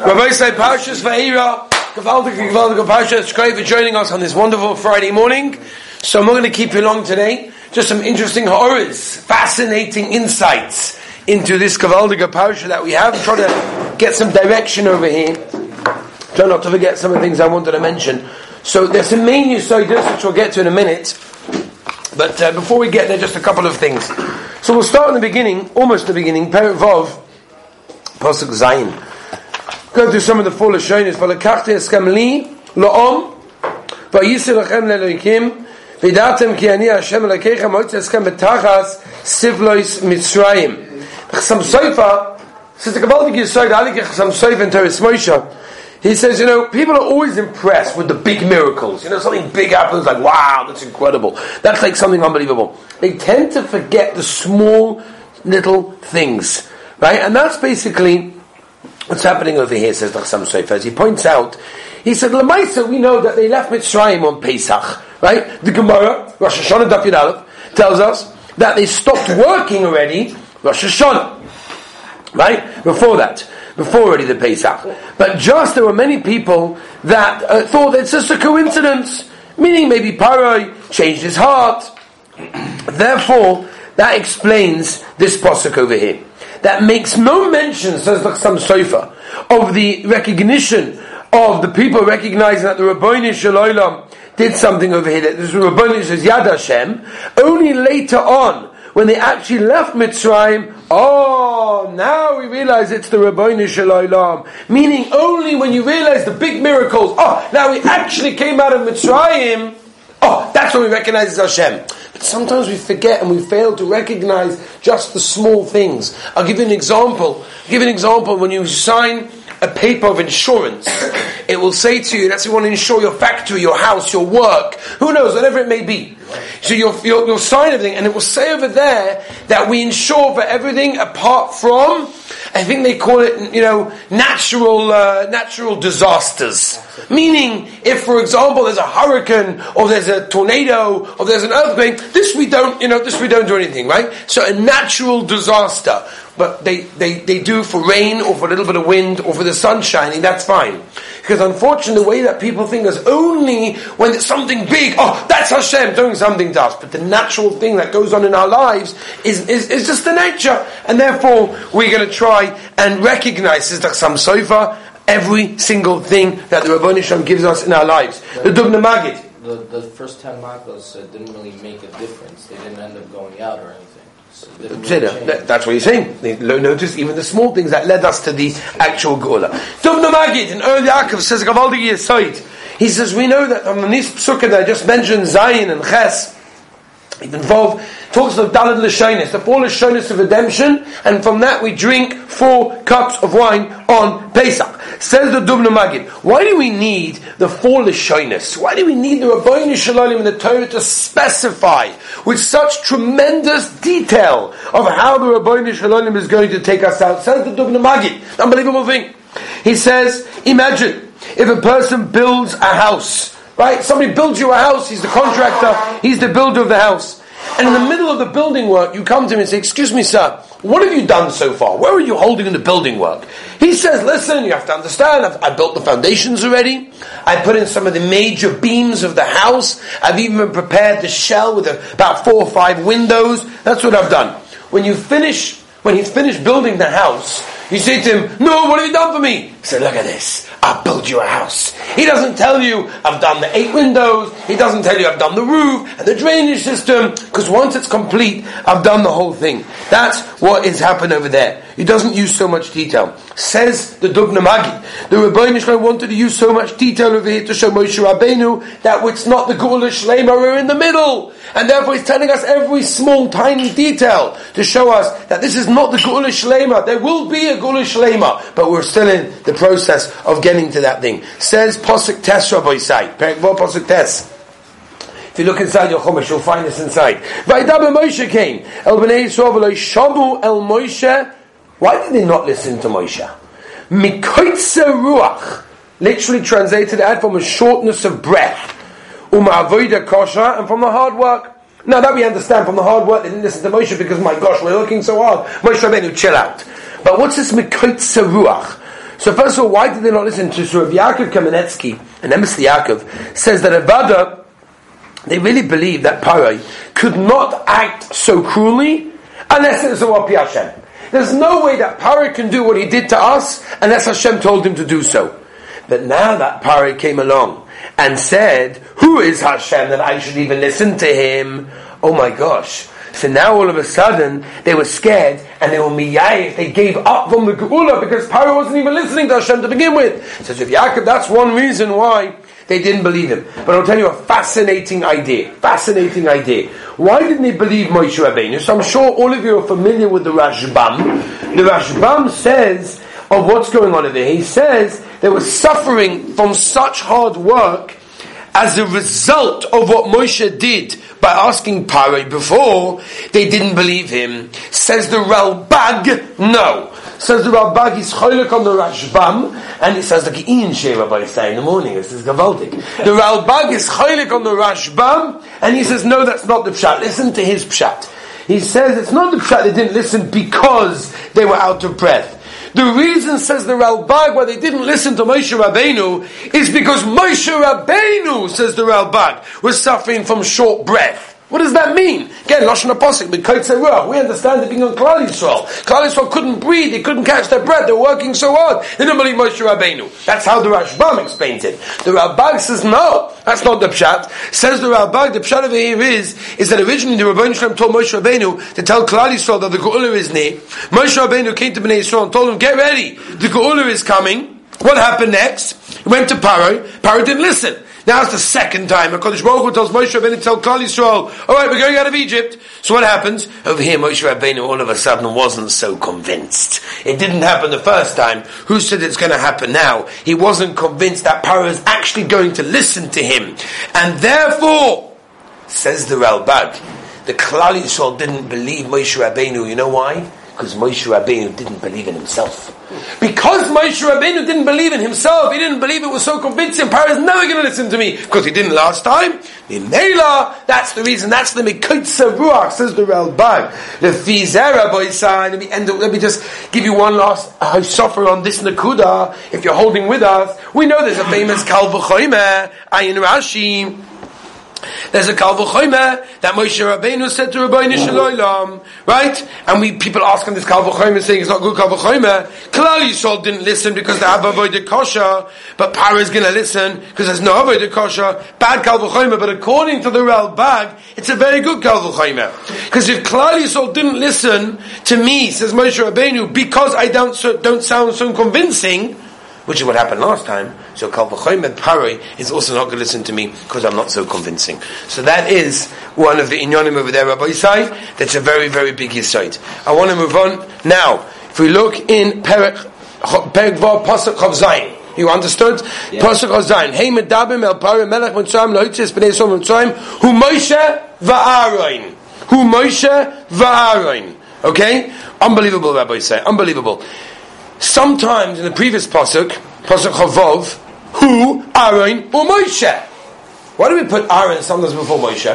Rabbi say Parshas Va'era, Gavaldik Gavaldik Parshas. It's great for joining us on this wonderful Friday morning. So I'm not going to keep you long today. Just some interesting horrors, fascinating insights into this Gavaldik Parsha that we have. Try to get some direction over here. Try not to forget some of the things I wanted to mention. So there's some main Yisoidus, which we'll get to in a minute. But uh, before we get there, just a couple of things. So we'll start in the beginning, almost the beginning, Perik Vov, Pasuk Zayin. Go through some of the full Lashonis. V'lekachti eskem li lo'om v'yisi lachem le'loikim v'datem ki ani Hashem lekechem moitz eskem betachas sivlois Mitzrayim. Chasam Soifa says the Kabbalah Yisoid Ali Chasam Soifa in Teres Moshe he says, you know, people are always impressed with the big miracles. You know, something big happens, like, wow, that's incredible. That's like something unbelievable. They tend to forget the small little things, right? And that's basically What's happening over here, says Nachsam Sefer, as he points out, he said, Lamaisa, we know that they left Mitzrayim on Pesach, right? The Gemara, Rosh Hashanah Daf Yud Aleph, tells us that they stopped working already, Rosh Hashanah, right? Before that, before already the Pesach. But just there were many people that uh, thought it's just a coincidence, meaning maybe Paroi changed his heart. Therefore, that explains this posuk over here that makes no mention, says the Chassam Sofer, of the recognition of the people recognizing that the Rabboni Shalom did something over here, that this Rabboni says Yad Hashem, only later on, when they actually left Mitzrayim, oh, now we realize it's the Rabboni Shalom. Meaning only when you realize the big miracles, oh, now we actually came out of Mitzrayim, oh, that's when we recognize it's Hashem. Sometimes we forget and we fail to recognize just the small things. I'll give you an example. I'll give you an example. When you sign a paper of insurance, it will say to you, that's you want to insure your factory, your house, your work, who knows, whatever it may be. So you'll, you'll, you'll sign everything, and it will say over there that we insure for everything apart from, I think they call it, you know, natural, uh, natural disasters. Meaning, if for example there's a hurricane, or there's a tornado, or there's an earthquake, this we don't, you know, this we don't do anything, right? So a natural disaster but they, they, they do for rain or for a little bit of wind or for the sun shining, that's fine. Because unfortunately, the way that people think is only when it's something big, oh, that's Hashem doing something to us. But the natural thing that goes on in our lives is, is, is just the nature. And therefore, we're going to try and recognize, as some sofa, every single thing that the Shem gives us in our lives. The Dubna Magid. The, the first 10 makos uh, didn't really make a difference. They didn't end up going out or anything. That's what he's saying. Notice even the small things that led us to the actual Gula. Dubna Magid in Ohel Yaakov says Gavaldi. He says we know that um, on the Nis Psukkah that I just mentioned Zion and Ches it involved talks of Dalad Lashonis, the four Lashonis of redemption, and from that we drink four cups of wine on Pesach. Says the Dubna Magid, why do we need the four Lashonis? Why do we need the Rabbeinu Shalom in the Torah to specify with such tremendous detail of how the Rabbeinu Shalom is going to take us out? Says the Dubna Magid, unbelievable thing. He says, imagine if a person builds a house, right? Somebody builds you a house, he's the contractor, he's the builder of the house. And in the middle of the building work, you come to him and say, Excuse me, sir, what have you done so far? Where are you holding in the building work? He says, Listen, you have to understand, I've, I built the foundations already. I put in some of the major beams of the house. I've even prepared the shell with a, about four or five windows. That's what I've done. When you finish, when he's finished building the house, you say to him, No, what have you done for me? Said, Look at this. I'll build you a house. He doesn't tell you, I've done the eight windows. He doesn't tell you, I've done the roof and the drainage system. Because once it's complete, I've done the whole thing. That's what has happened over there. He doesn't use so much detail. Says the Dubna Magid. The Rabbi wanted to use so much detail over here to show Moshe Rabbeinu that it's not the Gula Shlema, we're in the middle. And therefore he's telling us every small, tiny detail to show us that this is not the Gula Shlema. There will be a Gula Shlema, but we're still in the process of getting to that thing. Says Posuk Tes Rabbi Sai. Posuk Tes. If you look inside your Chumash, you'll find this inside. Moshe came. El Bnei Yisrael Shamu El Moshe why did they not listen to Moshe? Mikoitze ruach, literally translated out from a shortness of breath. Uma'avoida kosha, and from the hard work. Now that we understand from the hard work, they didn't listen to Moshe because, my gosh, we're working so hard. Moshe Rabbeinu, chill out. But what's this mikoitze ruach? So first of all, why did they not listen to so Rav Yaakov Kamenetsky and Emes L'Yaakov says that Avada, they really believe that Parai could not act so cruelly unless it was a Hashem. There's no way that Parai can do what he did to us unless Hashem told him to do so. But now that Parai came along and said, Who is Hashem that I should even listen to him? Oh my gosh. So now all of a sudden they were scared and they were miyayif. They gave up from the Geula because Paro wasn't even listening to Hashem to begin with. Says if Yaakov, that's one reason why they didn't believe him. But I'll tell you a fascinating idea. Fascinating idea. Why didn't they believe Moshe Rabbeinu? So I'm sure all of you are familiar with the Rashbam. The Rashbam says of what's going on over there. He says they were suffering from such hard work as a result of what Moshe did by asking Pare before, they didn't believe him. Says the Ralbag, no. Says the Ralbag, he's choylek on the Rashbam, and he says like Ian Sheva by say in the morning, this is Gavaldik. The Ralbag is choylek on the Rashbam, and he says, no, that's not the Pshat. Listen to his Pshat. He says it's not the Pshat, they didn't listen because they were out of breath. The reason, says the Ralbag, why they didn't listen to Moshe Rabbeinu is because Moshe Rabbeinu, says the Ralbag, was suffering from short breath. What does that mean? Again, Lashon Apostle, we understand it being on Klal Yisrael. Klal Yisrael couldn't breathe, they couldn't catch their breath, they were working so hard. They didn't believe Moshe Rabbeinu. That's how the Rashbam explains it. The Ralbag says, no, that's not the Pshat. Says the Ralbag, the Pshat over here is, is that originally the Rabbeinu Shalom told Moshe Rabbeinu to tell Klal Yisrael that the Geula is near. Moshe Rabbeinu came to Bnei Yisrael and told him, get ready, the Geula is coming. What happened next? He went to Paro. Paro didn't listen. Now it's the second time. HaKadosh Baruch Hu tells Moshe Rabbeinu to tell Klal Yisrael, all right, we're going out of Egypt. So what happens? Over here, Moshe Rabbeinu all of a sudden wasn't so convinced. It didn't happen the first time. Who said it's going to happen now? He wasn't convinced that Paro is actually going to listen to him. And therefore, says the Ralbag, the Klal Yisrael didn't believe Moshe Rabbeinu. You know why? Because Moshe Rabbeinu didn't believe in himself. Because Moshe Rabbeinu didn't believe in himself, he didn't believe it was so convincing, Pharaoh is never going to listen to me, because he didn't last time. Mimela, that's the reason, that's the Mikutza Ruach, says the Ralbag. The Fizera Boisan, let me end let me just give you one last uh, suffer on this Nakuda, if you're holding with us. We know there's a famous Kal V'choyme, Ayin Rashi, there's a Kal V'choyme that Moshe Rabbeinu said to Rabbeinu mm. Shalom, right? And we people ask him this Kal V'choyme saying it's not good Kal V'choyme. Klal Yisrael didn't listen because they have avoided kosher, but Paro is going to listen because there's no avoided kosher. Bad Kal V'choyme, but according to the Ralbag, it's a very good Kal V'choyme. Because if Klal Yisrael didn't listen to me, says Moshe Rabbeinu, because I don't so, don't sound so convincing which is what happened last time. So Kal Paroi is also not going to listen to me because I'm not so convincing. So that is one of the inyonim over there, Rabbi Isai. That's a very, very big yisoid. I want to move on now. If we look in Perek Perek Vav Pasuk Chav Zayin. You understood? Yeah. Pasuk Chav Zayin. Hey medabim el Paroi melech mitzrayim loitzis b'nei som mitzrayim hu Moshe va'aroin. Hu Moshe va'aroin. Okay? Unbelievable, Rabbi Isai. Unbelievable. Sometimes in the previous pasuk, pasuk Chavov, who Aaron or Moshe. Why do we put Aaron sometimes before Moshe,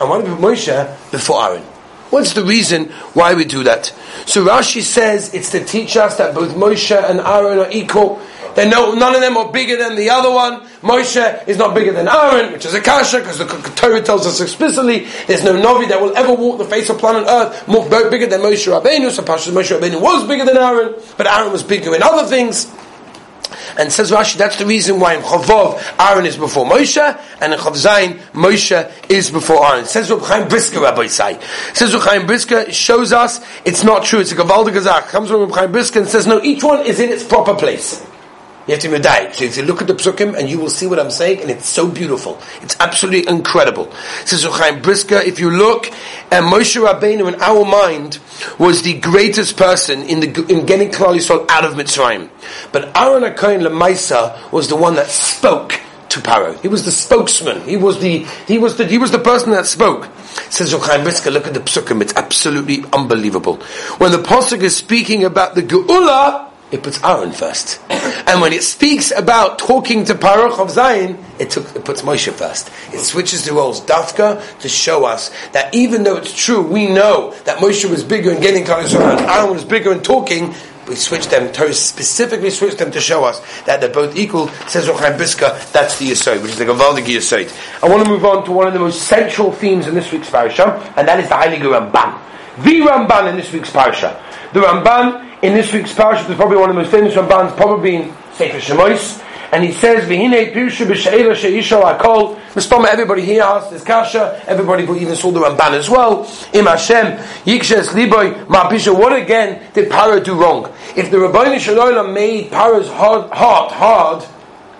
and why do we put Moshe before Aaron? What's the reason why we do that? So Rashi says it's to teach us that both Moshe and Aaron are equal. They know none of them are bigger than the other one. Moshe is not bigger than Aaron, which is a kasha, because the Torah tells us explicitly there's no Novi that will ever walk the face of planet Earth more bigger than Moshe Rabbeinu. So Pasha Moshe Rabbeinu was bigger than Aaron, but Aaron was bigger in other things. And says Rashi, that's the reason why in Chavov, Aaron is before Moshe, and in Chav Zayin, Moshe is before Aaron. Says Reb Chaim Brisker, Rabbi Say. says Reb Chaim Brisker, shows us it's not true. It's a Gavalda Gazak. Comes from Reb Chaim Brisker and says, no, each one is in its proper place. You have to medai. So if you look at the psukim and you will see what I'm saying, and it's so beautiful. It's absolutely incredible. Says Chaim Brisker, if you look, and Moshe Rabbeinu in our mind was the greatest person in the in getting Klal Yisrael out of Mitzrayim. But Aaron HaKohen Lemaisa was the one that spoke to Paro. He was the spokesman. He was the he was the he was the person that spoke. Says Yochaim Brisker, look at the psukim. It's absolutely unbelievable. When the pasuk is speaking about the Geula, it puts Aaron first. And when it speaks about talking to Paroch of Zion, it, took, it puts Moshe first. It switches the roles, Dafka, to show us that even though it's true, we know that Moshe was bigger in getting Klal and Aaron was bigger in talking, we switch them, Torah specifically switched them to show us that they're both equal, says Rochaim Brisker, that's the Yisod, which is the Gavaldig Yisod. I want to move on to one of the most central themes in this week's parasha, and that is the Heilige Ramban. The Ramban in this week's parasha. The Ramban in this week's parasha is probably one of the most famous Rambans, probably in Sefer Shemois, and he says, "V'hinei pirshu b'she'ela she'isha akol." Mistama, everybody here asked this kasha. Everybody who even saw the Ramban as well. Im Hashem yikshes liboy ma'pisha. What again did Paro do wrong? If the Rabbi Shalom made Paro's heart, heart hard,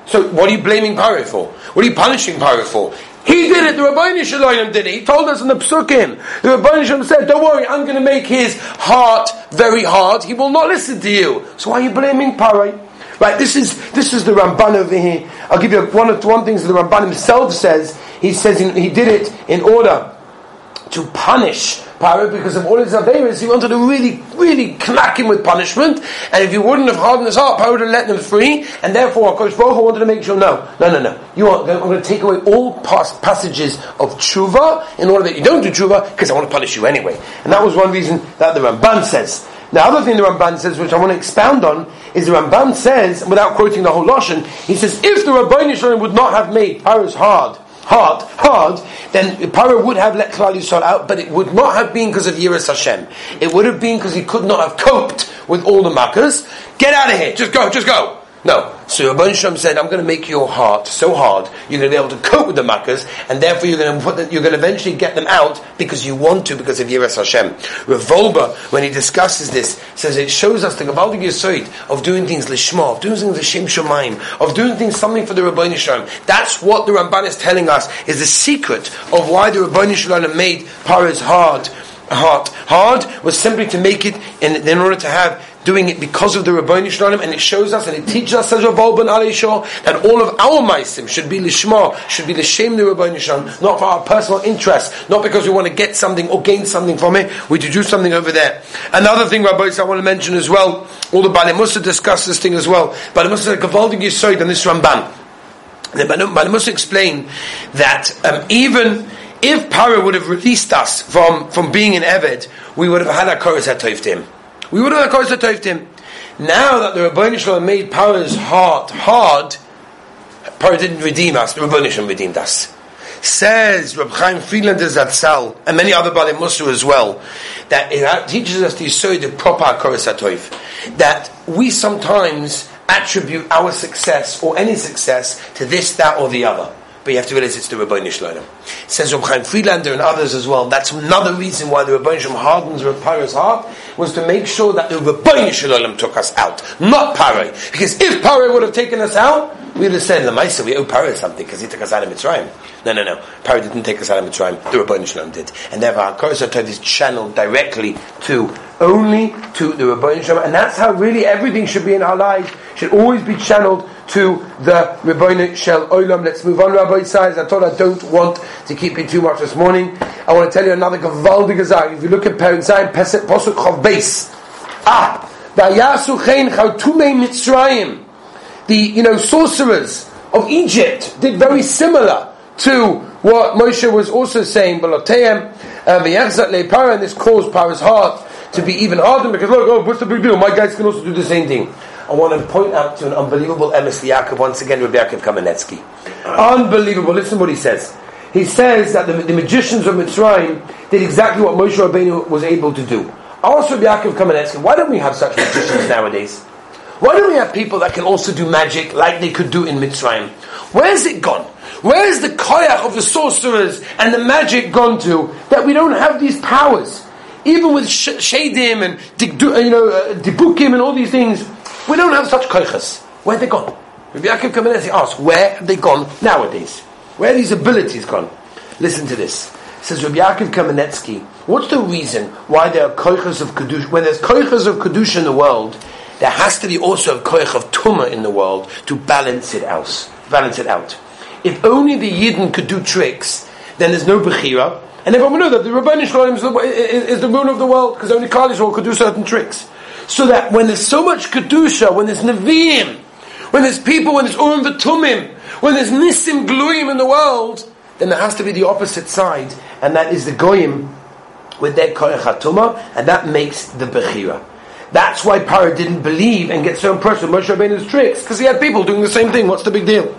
so what are you blaming Paro for? What are you punishing Paro for? He did it. The Rabbi Shalom did it. He told us in the Psukim. The Rabbi Shalom said, "Don't worry, I'm going to make his heart very hard. He will not listen to you." So why are you blaming Paro? Right, this is this is the Ramban over here. I'll give you one of one things that the Ramban himself says. He says in, he did it in order to punish Because of all his averas. He wanted to really, really knack him with punishment. And if he wouldn't have hardened his heart, Paro would have let him free. And therefore, Kosh Baruch wanted to make sure, no, no, no, no. You are, I'm going to take away all past passages of tshuva in order that you don't do tshuva because I want to punish you anyway. And that was one reason that the Ramban says. The other thing the Ramban says, which I want to expound on, is the Ramban says, without quoting the whole Lashon, he says, if the Rabbi Shalom would not have made Paro's hard, hard, hard, then Paro would have let Klal Yisrael out, but it would not have been because of Yiras Hashem. It would have been because he could not have coped with all the makkahs. Get out of here, just go, just go. No. So Rabban Shem said, I'm going to make your heart so hard, you're going to be able to cope with the makkahs, and therefore you're going to put the, you're going to eventually get them out because you want to, because of Yiras Hashem. Rav Wolbe, when he discusses this, says it shows us the Gavaldig Yisoid of doing things lishma, of doing things l'shem shemaim, of doing things something for the Rabban Shem. That's what the Ramban is telling us is the secret of why the Rabban Shem made Paras hard heart hard was simply to make it in, in order to have doing it because of the Rabbi Shalom, and it shows us and it teaches us as Rav Ben that all of our meisim should be lishma, should be l'shem the Rabbi Shalom, not for our personal interest, not because we want to get something or gain something from it. We to do something over there. Another thing, Rabbi, I want to mention as well. All the Bali Musa discuss this thing as well. Bali Musa Gavaldig Yisoid and this Ramban. The Bali Musa explain that um, even if Paro would have released us from, from being in Eved, we would have had Koros HaToiv to him. We would have course to him. Now that the Rabbi Shalom made Paro's heart hard, Paro didn't redeem us, the Rabbi Shalom redeemed us. Says Reb Chaim Friedlander Zatzal, and many other Bali Musa as well, that it teaches us to show the proper Koros that we sometimes attribute our success or any success to this, that, or the other but you have to realize it's the Rabbi Shalom. Says Reb Friedlander and others as well. That's another reason why the Rabbi Shalom hardens Paro's heart was to make sure that the Rabbi Shalom took us out, not Paro. Because if Paro would have taken us out, we would have said, Lamaisa, we owe Paro something because he took us out of Mitzrayim. No, no, no. Paro didn't take us out of Mitzrayim. The Rabbi Shalom did. And therefore, our Korosatov is channeled directly to, only to the Rabbi Shalom. And that's how really everything should be in our lives. Should always be channeled to the Rebbeinu Shel Olam. Let's move on, Rabbi Size. I thought I don't want to keep you too much this morning. I want to tell you another Gavaldig Azar. If you look at Perik Zayin, Posuk Chav Beis. Ah! Vayasu Chen Chautume Mitzrayim. The, you know, sorcerers of Egypt did very similar to what Moshe was also saying, Baloteim, uh, and this caused Paro's heart to be even harder because look, oh, what's the big deal? My guys can also do the same thing. I want to point out to an unbelievable emes Yaakov once again, Rabbi Yaakov Kamenetsky. Unbelievable. Listen what he says. He says that the, the magicians of Mitzrayim did exactly what Moshe Rabbeinu was able to do. Also, Rabbi Yaakov Kamenetsky, why don't we have such magicians nowadays? Why don't we have people that can also do magic like they could do in Mitzrayim? Where's it gone? Where's the koyach of the sorcerers and the magic gone to that we don't have these powers? Even with shadim and you know uh, dibukim and all these things, we don't have such koichas. Where have they gone? Rabbi Yaakov Kamenetsky asks, where have they gone nowadays? Where are these abilities gone? Listen to this. Says Rabbi Yaakov Kamenetsky, what's the reason why there are koichas of kedusha? When there's koichas of kedusha in the world, there has to be also a koich of tumah in the world to balance it out. Balance it out. If only the Yidden could do tricks, then there's no bechira, and everyone will know that the Rabban Shalom is the, is, the moon of the world because only Klal could do certain tricks. So that when there's so much Kedusha, when there's Nevi'im, when there's people, when there's Urim V'tumim, when there's Nisim Gluim in the world, then there has to be the opposite side, and that is the Goyim with their Koyach and that makes the Bechira. That's why Paro didn't believe and get so impressed with Moshe Rabbeinu's tricks, because he had people doing the same thing. What's the big deal?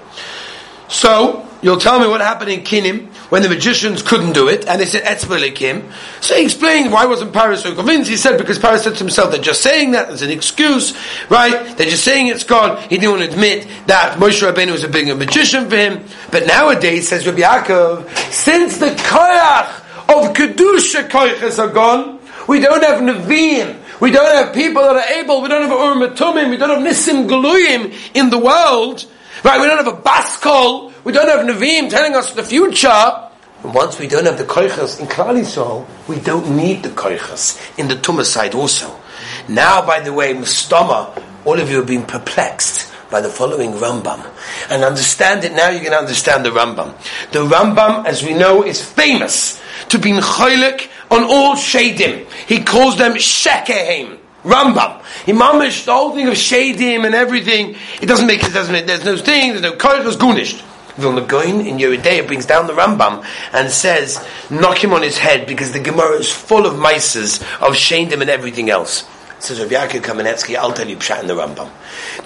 So, you'll tell me what happened in Kinim when the magicians couldn't do it, and they said, Etzvelikim. So he explained why wasn't Paris so convinced. He said, because Paris said to himself, they're just saying that, as an excuse, right? They're just saying it's God. He didn't want to admit that Moshe Rabbeinu was a big magician for him. But nowadays, says Rabbi Yaakov, since the koyach of Kedusha koyches are gone, we don't have Nevi'im, we don't have people that are able, we don't have Urim we don't have Nisim Galuyim in the world, right? We don't have a Baskol, we don't have Nevi'im telling us the future. And once we don't have the Koichas in Klal we don't need the Koichas in the Tumah side also. Now, by the way, Mustama, all of you have been perplexed by the following Rambam. And understand it now, you can understand the Rambam. The Rambam, as we know, is famous to be chaylik on all shadim. He calls them shekehem. Rambam. Imamish, the whole thing of shadim and everything, it doesn't make it, doesn't there's no thing, there's no koichas, gunished. Vilna Goin in Yoreh Deah brings down the Rambam and says, knock him on his head because the Gemara is full of mices of shadim and everything else. Says Rav Yaakov Kamenetsky, I'll tell you pshat in the Rambam.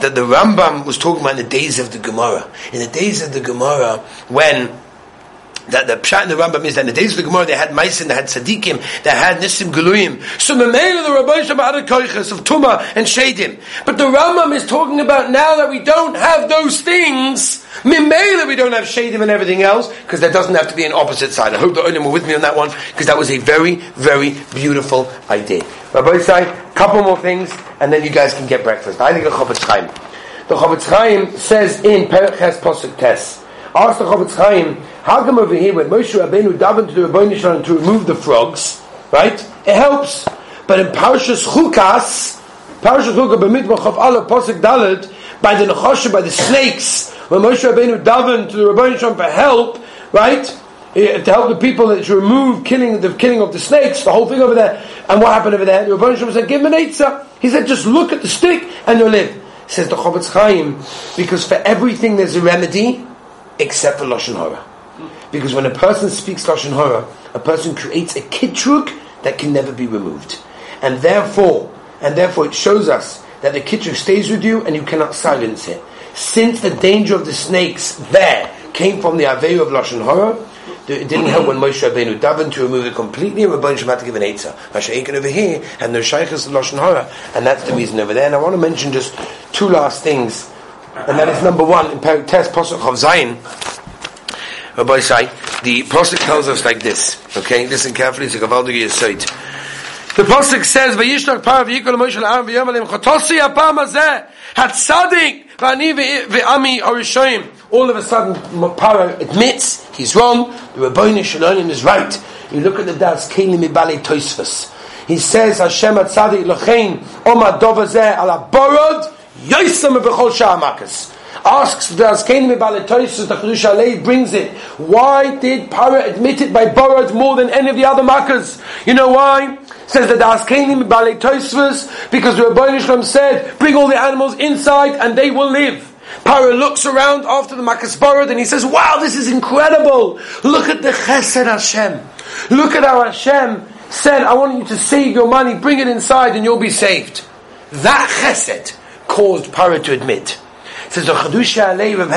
That the Rambam was talking about in the days of the Gemara. In the days of the Gemara, when that the pshat in the Rambam is that in the days of the Gemara they had Maisin, they had Tzadikim, they had Nisim Geluyim. So of the Rabbi Shabbat Koiches of Tuma and Shadim. But the Rambam is talking about now that we don't have those things, Mimela we don't have Shadim and everything else, because there doesn't have to be an opposite side. I hope the Olim were with me on that one, because that was a very, very beautiful idea. Rabbi say, couple more things, and then you guys can get breakfast. I think the Chofetz Chaim. The Chofetz Chaim says in Perches Posuk Tes, ask the Chofetz Chaim, how come over here when Moshe Rabbeinu davened to the Rabbeinu Shalom to remove the frogs, right? It helps. But in Parshas Chukas, Parshas Chukas b'mitmach of Allah Posik Dalet, by the Nechosha, by the snakes, when Moshe Rabbeinu davened to the Rabbeinu Shalom for help, right? Eh, to help the people to remove killing the killing of the snakes, the whole thing over there. And what happened over there? The Rabbeinu Shalom said, "Give him an eitzah." He said, "Just look at the stick and you'll live." Says the Chofetz Chaim, because for everything there's a remedy, except for lashon hara. Because when a person speaks Lashon Hara, a person creates a kitruk that can never be removed. And therefore, and therefore it shows us that the kitruk stays with you and you cannot silence it. Since the danger of the snakes there came from the Aveyu of Lashon Hara, it didn't help when Moshe Rabbeinu davened to remove it completely, and Rabbeinu Shabbat to give an Eitzah. Masha'ekin over here, and the Shaykhs of Lashon Hara, and that's the reason over there. And I want to mention just two last things, and that is number one, in Perik Test, Posuk of Zion, Rabbi Sai, the Pasuk tells us like this. Okay, listen carefully, it's a Yisait. The Pasuk says, "Vayishnak par v'yikol Moshe la'am v'yom alim chotosi apam hazeh hatzadik v'ani v'ami arishoyim." All of a sudden, Paro admits he's wrong. The Rabbeinu Shalom is right. You look at the Das Kelim Ibale Toisvus. He says, "Hashem hatzadik lochein omad dovazeh ala borod yoisam b'chol sha'amakas." asks the Askenim Balatoisus, the Chiddush Alei brings it. Why did Para admit it by borrowed more than any of the other makas? You know why? Says that the Askenim Balatoisus, because the Rabbi Shalom said, bring all the animals inside and they will live. Para looks around after the makas borrowed and he says, wow, this is incredible. Look at the Chesed Hashem. Look at how Hashem said, I want you to save your money, bring it inside and you'll be saved. That Chesed caused Para to admit says the Chadusha Alei Rav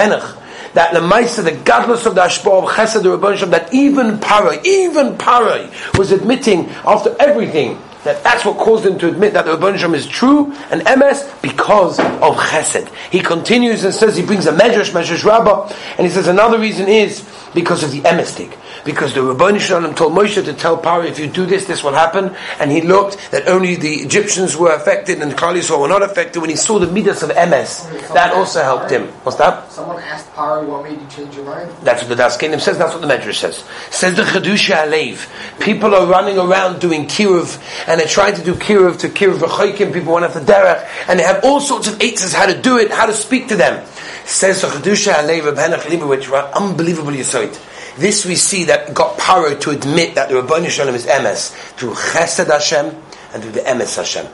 that the Maisa, the godless of the Ashpah of Chesed, the Rabban that even Parai, even Parai was admitting after everything that that's what caused him to admit that the Rabban is true and MS because of Chesed. He continues and says he brings a Medrash, Medrash Rabbah, and he says another reason is because of the emistic. Because the Rabbi Shalom told Moshe to tell Paro, if you do this, this will happen. And he looked that only the Egyptians were affected and Klal Yisrael were not affected. When he saw the midas of MS, that also helped him. What's that? Someone asked Paro, what made you change your mind? That's what the Das Kingdom says, that's what the Medrash says. Says the Chiddushei HaLev. People are running around doing kiruv, and they're trying to do kiruv to kiruv v'choikim, people want to have the derech, and they have all sorts of eitzes how to do it, how to speak to them. Says the Chiddushei HaLev, Reb Henach Leibowitz, unbelievable yisoid. This we see that got power to admit that the Rabbanu Shalom is emes through Chesed Hashem and through the emes Hashem.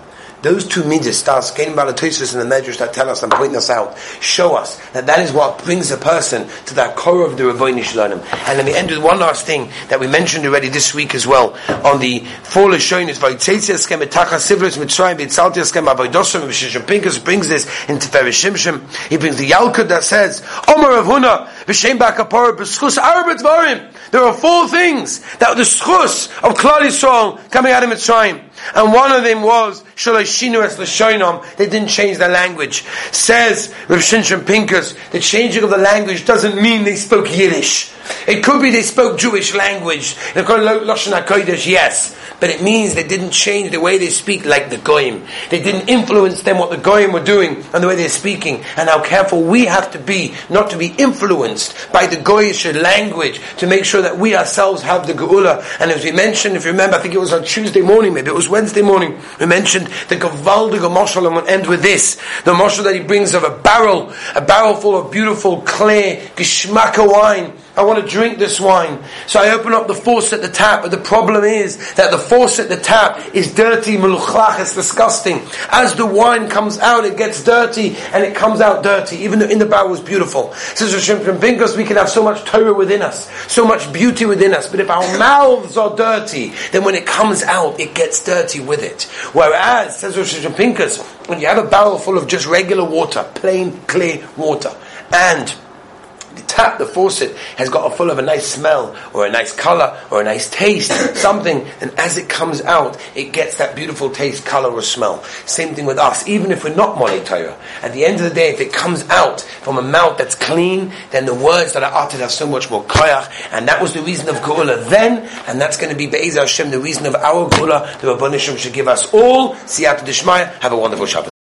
those two midas, stars, getting balatosis and the measures that tell us and point us out, show us that that is what brings a person to that core of the Rabbeinu Shalom. And then we end with one last thing that we mentioned already this week as well on the fall of Shoinus, Vaytzetzia Skem Etacha Sivlos Mitzrayim, Vitzaltia Skem Avodosim, Vishishim Pinkas brings this into Ferishimshim. He brings the Yalkut that says, Omer of Huna, Vishem Bakapor, B'schus Arbet Varim. There are four things that the schus of Klal Yisrael coming out of Mitzrayim. And one of them was. They didn't change their language. Says Rav Shimshon Pincus, the changing of the language doesn't mean they spoke Yiddish. It could be they spoke Jewish language. Lashon HaKodesh, yes. But it means they didn't change the way they speak like the Goyim. They didn't influence them what the Goyim were doing and the way they're speaking. And how careful we have to be not to be influenced by the Goyish language to make sure that we ourselves have the Geula. And as we mentioned, if you remember, I think it was on Tuesday morning, maybe it was Wednesday morning, we mentioned the Gavaldige Moshel, and we'll end with this. The Moshel that he brings of a barrel, a barrel full of beautiful, clear, Geschmacka wine, I want to drink this wine. So I open up the faucet, at the tap, but the problem is that the faucet, at the tap is dirty, meluchlach, it's disgusting. As the wine comes out, it gets dirty, and it comes out dirty, even though in the barrel was beautiful. Says Hashem Pinkos, we can have so much Torah within us, so much beauty within us, but if our mouths are dirty, then when it comes out, it gets dirty with it. Whereas, says Hashem Pinkos, when you have a barrel full of just regular water, plain, clear water, and the tap, the faucet, has got a full of a nice smell, or a nice color, or a nice taste, something, and as it comes out, it gets that beautiful taste, color, or smell. Same thing with us, even if we're not Molei Torah. At the end of the day, if it comes out from a mouth that's clean, then the words that are uttered have so much more koyach, and that was the reason of Geula then, and that's going to be Be'ez Hashem, the reason of our Geula, the Rabbanishim should give us all. Siyat Dishmaya, have a wonderful Shabbat.